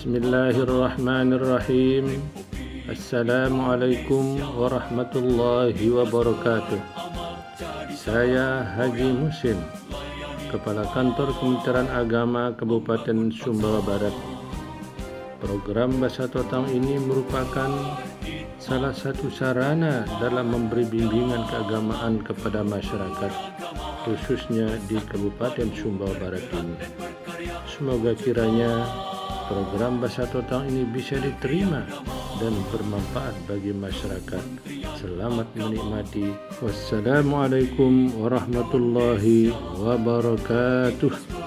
Bismillahirrahmanirrahim. Assalamualaikum warahmatullahi wabarakatuh. Saya Haji Musim Kepala Kantor Kementerian Agama Kabupaten Sumbawa Barat. Program Bahasa Totang ini merupakan salah satu sarana dalam memberi bimbingan keagamaan kepada masyarakat khususnya di Kabupaten Sumbawa Barat ini. Semoga kiranya program Bahasa Totang ini bisa diterima dan bermanfaat bagi masyarakat. Selamat menikmati. Wassalamualaikum warahmatullahi wabarakatuh.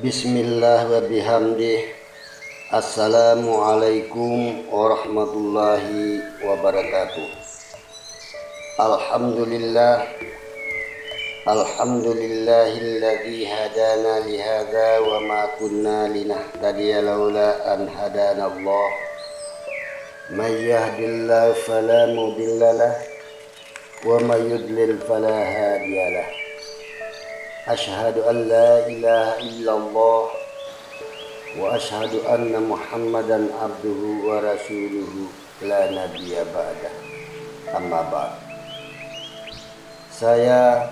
Bismillah wa bihamdih Assalamualaikum warahmatullahi wabarakatuh. Alhamdulillah. Alhamdulillahilladzi hadana lihada wa ma kunna linahtadiya laula an hadana Allah. Man yahdillahu fala mudilla lah wa man yudlil fala hadiya Ashhadu an la ilaha illallah وأشهد أن محمدا عبده ورسوله لا نبي بعده أما بعد saya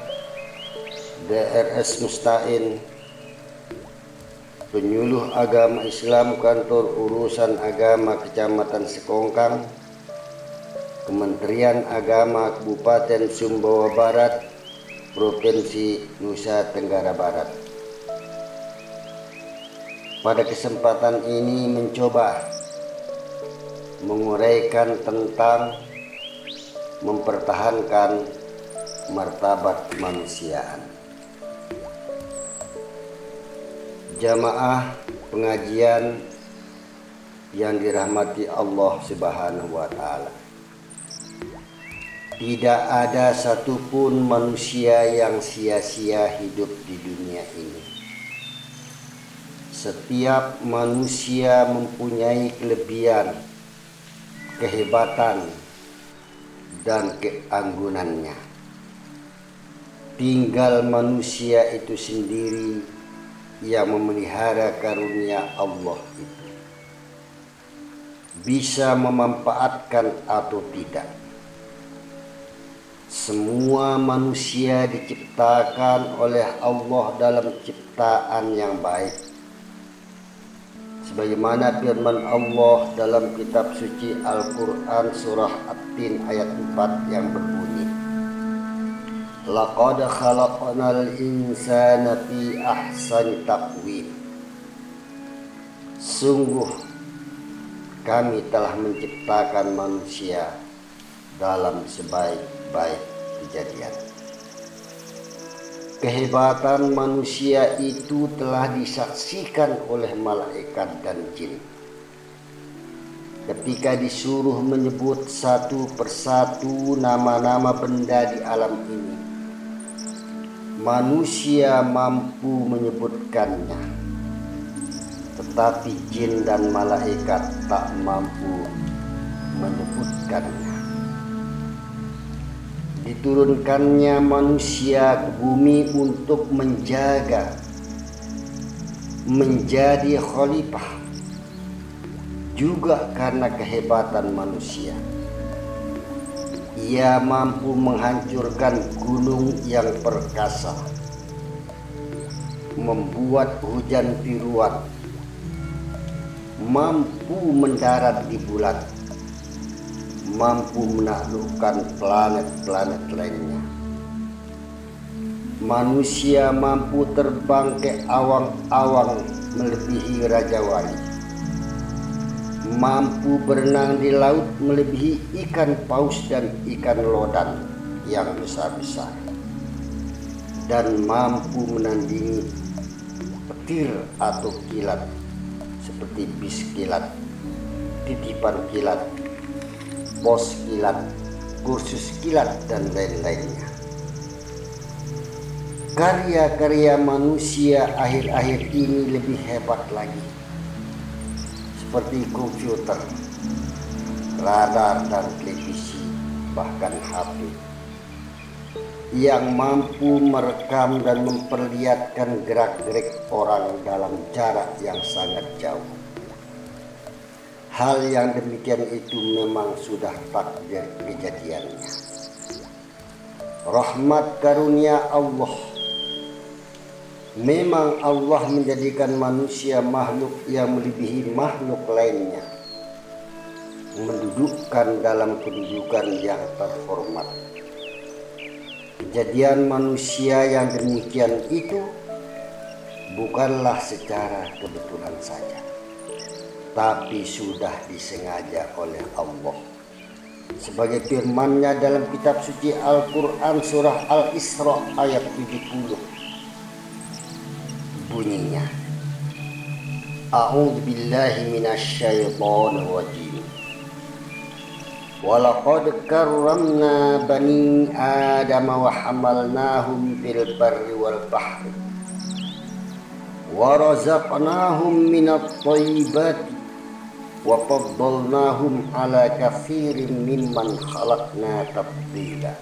DRS Mustain penyuluh agama Islam kantor urusan agama Kecamatan Sekongkang Kementerian Agama Kabupaten Sumbawa Barat Provinsi Nusa Tenggara Barat. Pada kesempatan ini mencoba menguraikan tentang mempertahankan martabat kemanusiaan. Jamaah pengajian yang dirahmati Allah Subhanahu wa taala. Tidak ada satupun manusia yang sia-sia hidup di dunia ini. Setiap manusia mempunyai kelebihan, kehebatan, dan keanggunannya. Tinggal manusia itu sendiri yang memelihara karunia Allah itu. Bisa memanfaatkan atau tidak semua manusia diciptakan oleh Allah dalam ciptaan yang baik. Sebagaimana firman Allah dalam kitab suci Al-Quran surah At-Tin ayat 4 yang berbunyi. Laqad khalaqnal insana fi ahsani taqwim. Sungguh kami telah menciptakan manusia dalam sebaik baik kejadian. Kehebatan manusia itu telah disaksikan oleh malaikat dan jin. Ketika disuruh menyebut satu persatu nama-nama benda di alam ini, manusia mampu menyebutkannya, tetapi jin dan malaikat tak mampu menyebutkannya diturunkannya manusia ke bumi untuk menjaga menjadi khalifah juga karena kehebatan manusia. Ia mampu menghancurkan gunung yang perkasa membuat hujan tiruan mampu mendarat di bulan mampu menaklukkan planet-planet lainnya. Manusia mampu terbang ke awang-awang melebihi Raja Wali. Mampu berenang di laut melebihi ikan paus dan ikan lodan yang besar-besar. Dan mampu menandingi petir atau kilat seperti bis kilat, titipan kilat, pos kilat, kursus kilat, dan lain-lainnya. Karya-karya manusia akhir-akhir ini lebih hebat lagi. seperti komputer, radar dan televisi, bahkan HP yang mampu merekam dan memperlihatkan gerak-gerik orang dalam jarak yang sangat jauh. Hal yang demikian itu memang sudah takdir kejadiannya. Rahmat karunia Allah. Memang Allah menjadikan manusia makhluk yang melebihi makhluk lainnya. Mendudukkan dalam kedudukan yang terhormat. Kejadian manusia yang demikian itu bukanlah secara kebetulan saja, tapi sudah disengaja oleh Allah. Sebagai firman-Nya dalam kitab suci Al-Quran surah Al-Isra ayat 70. Bunyinya. A'udzu billahi minasyaitonir rajim. ولقد كرمنا بني آدم وحملناهم في البر والبحر ورزقناهم من الطيبات wa faddalnahum ala kafirin mimman khalaqna tabdila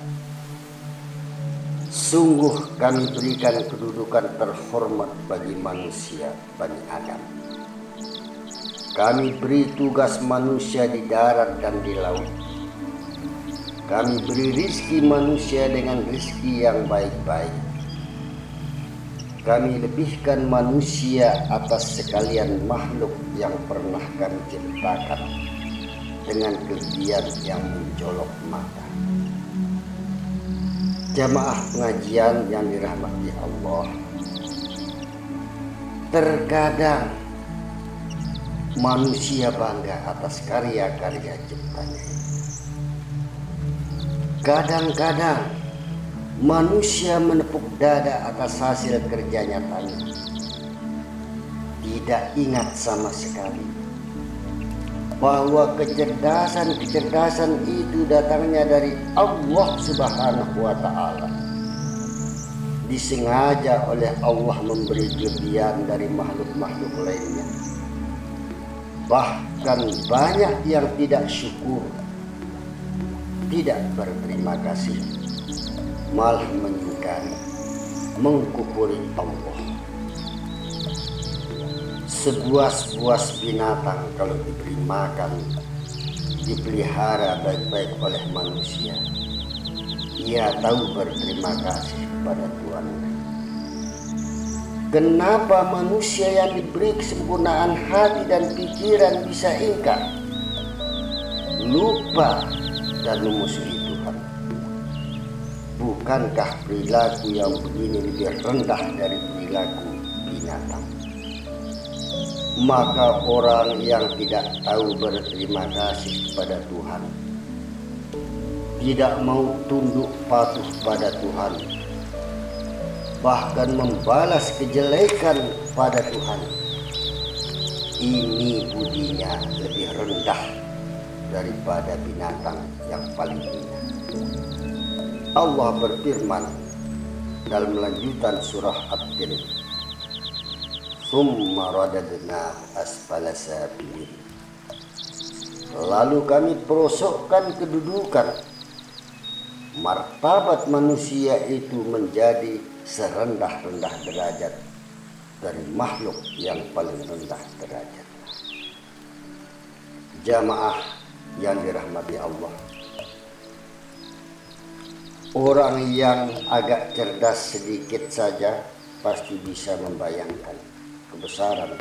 Sungguh kami berikan kedudukan terhormat bagi manusia Bani Adam. Kami beri tugas manusia di darat dan di laut. Kami beri rizki manusia dengan rizki yang baik-baik. Kami lebihkan manusia atas sekalian makhluk yang pernah kami ciptakan dengan kelebihan yang menjolok mata. Jamaah pengajian yang dirahmati Allah. Terkadang manusia bangga atas karya-karya ciptanya. Kadang-kadang manusia menepuk dada atas hasil kerja nyatanya. Tidak ingat sama sekali bahwa kecerdasan-kecerdasan itu datangnya dari Allah Subhanahu wa taala. Disengaja oleh Allah memberi kelebihan dari makhluk-makhluk lainnya. Bahkan banyak yang tidak syukur tidak berterima kasih, malah mengingkari, mengkupuri Allah. Sebuas-buas binatang kalau diberi makan, dipelihara baik-baik oleh manusia, ia tahu berterima kasih kepada Tuhan. Kenapa manusia yang diberi kesempurnaan hati dan pikiran bisa ingkar? Lupa dan memusuhi. Bukankah perilaku yang begini lebih rendah dari perilaku binatang? Maka orang yang tidak tahu berterima kasih kepada Tuhan tidak mau tunduk patuh pada Tuhan bahkan membalas kejelekan pada Tuhan ini budinya lebih rendah daripada binatang yang paling hina. Allah berfirman dalam lanjutan surah At-Tin. Summa radadna asfala sabilin. Lalu kami perosokkan kedudukan martabat manusia itu menjadi serendah-rendah derajat dari makhluk yang paling rendah derajat. Jamaah yang dirahmati Allah. Orang yang agak cerdas sedikit saja pasti bisa membayangkan kebesaran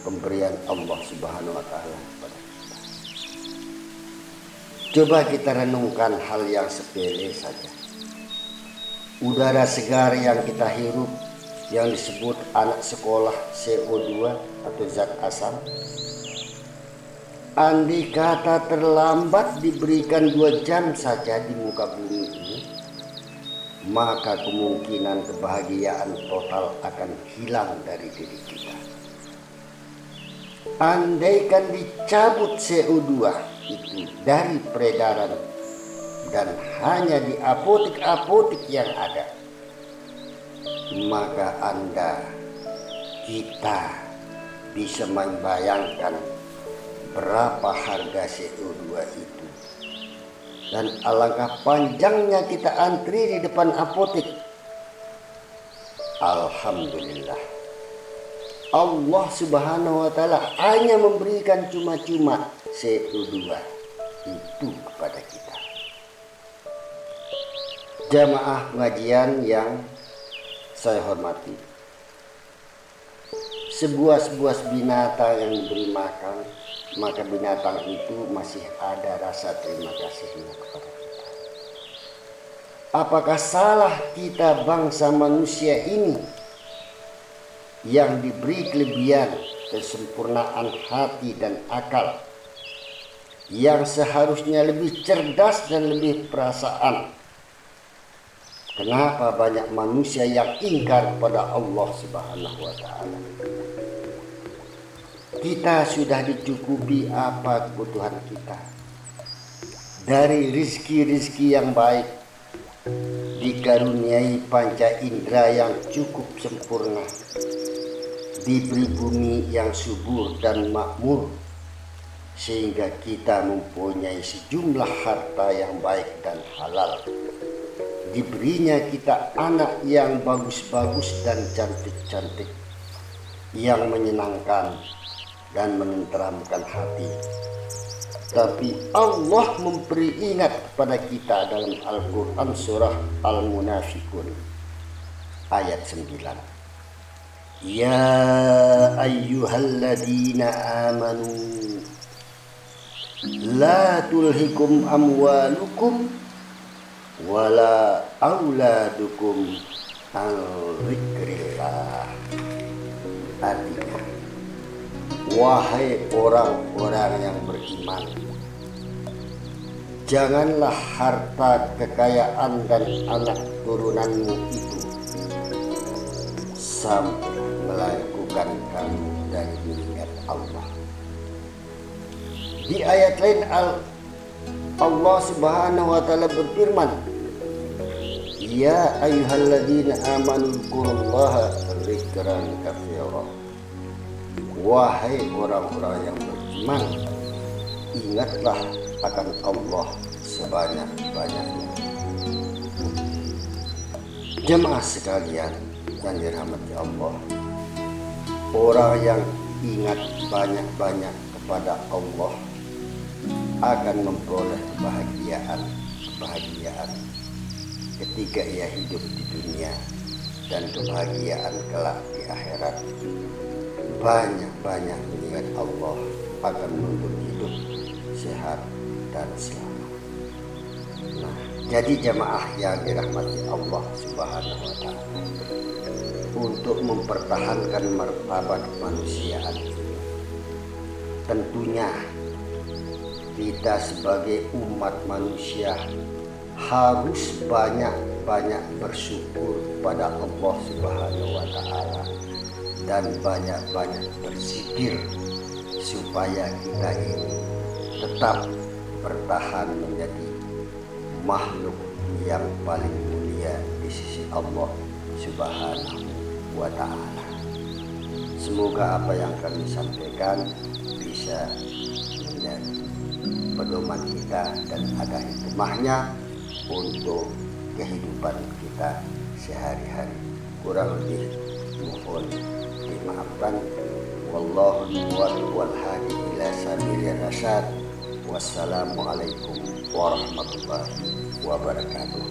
pemberian Allah Subhanahu wa taala kepada kita. Coba kita renungkan hal yang sepele saja. Udara segar yang kita hirup yang disebut anak sekolah CO2 atau zat asam Andi kata terlambat diberikan dua jam saja di muka bumi ini, maka kemungkinan kebahagiaan total akan hilang dari diri kita. Andaikan dicabut CO2 itu dari peredaran dan hanya di apotik-apotik yang ada, maka Anda, kita bisa membayangkan berapa harga CO2 itu. Dan alangkah panjangnya kita antri di depan apotek. Alhamdulillah. Allah Subhanahu wa taala hanya memberikan cuma-cuma CO2 itu kepada kita. Jamaah pengajian yang saya hormati. Sebuah-sebuah binatang yang diberi makan, maka binatang itu masih ada rasa terima kasihnya kepada kita. Apakah salah kita bangsa manusia ini yang diberi kelebihan kesempurnaan hati dan akal yang seharusnya lebih cerdas dan lebih perasaan Kenapa banyak manusia yang ingkar pada Allah Subhanahu wa taala? Kita sudah dicukupi apa kebutuhan kita. Dari rizki-rizki yang baik dikaruniai panca indera yang cukup sempurna. Diberi bumi yang subur dan makmur sehingga kita mempunyai sejumlah harta yang baik dan halal diberinya kita anak yang bagus-bagus dan cantik-cantik yang menyenangkan dan menenteramkan hati. Tapi Allah memberi ingat kepada kita dalam Al-Quran surah Al-Munafikun ayat 9. Ya ayyuhalladzina amanu la tulhikum amwalukum wala auladukum an zikrillah artinya wahai orang-orang yang beriman janganlah harta kekayaan dan anak turunanmu itu sampai melakukan kamu dari mengingat Allah di ayat lain al Allah Subhanahu wa taala berfirman Ya ayyuhalladzina amanu dzkurullaha dzikran katsira. Wahai orang-orang yang beriman, ingatlah akan Allah sebanyak-banyaknya. Jemaah sekalian yang dirahmati Allah, orang yang ingat banyak-banyak kepada Allah akan memperoleh kebahagiaan, kebahagiaan ketika ia hidup di dunia dan kebahagiaan kelak di akhirat. Banyak-banyak mengingat Allah akan menuntut hidup sehat dan selamat. Nah, jadi jamaah yang dirahmati Allah Subhanahu wa taala untuk mempertahankan martabat kemanusiaan tentunya kita sebagai umat manusia harus banyak-banyak bersyukur pada Allah Subhanahu wa taala dan banyak-banyak berzikir supaya kita ini tetap bertahan menjadi makhluk yang paling mulia di sisi Allah Subhanahu wa taala. Semoga apa yang kami sampaikan bisa menjadi pedoman kita dan ada hikmahnya untuk kehidupan kita sehari-hari. Kurang lebih mohon dimaafkan. Wallahu wal hadi ila rasyad. Wassalamualaikum warahmatullahi wabarakatuh.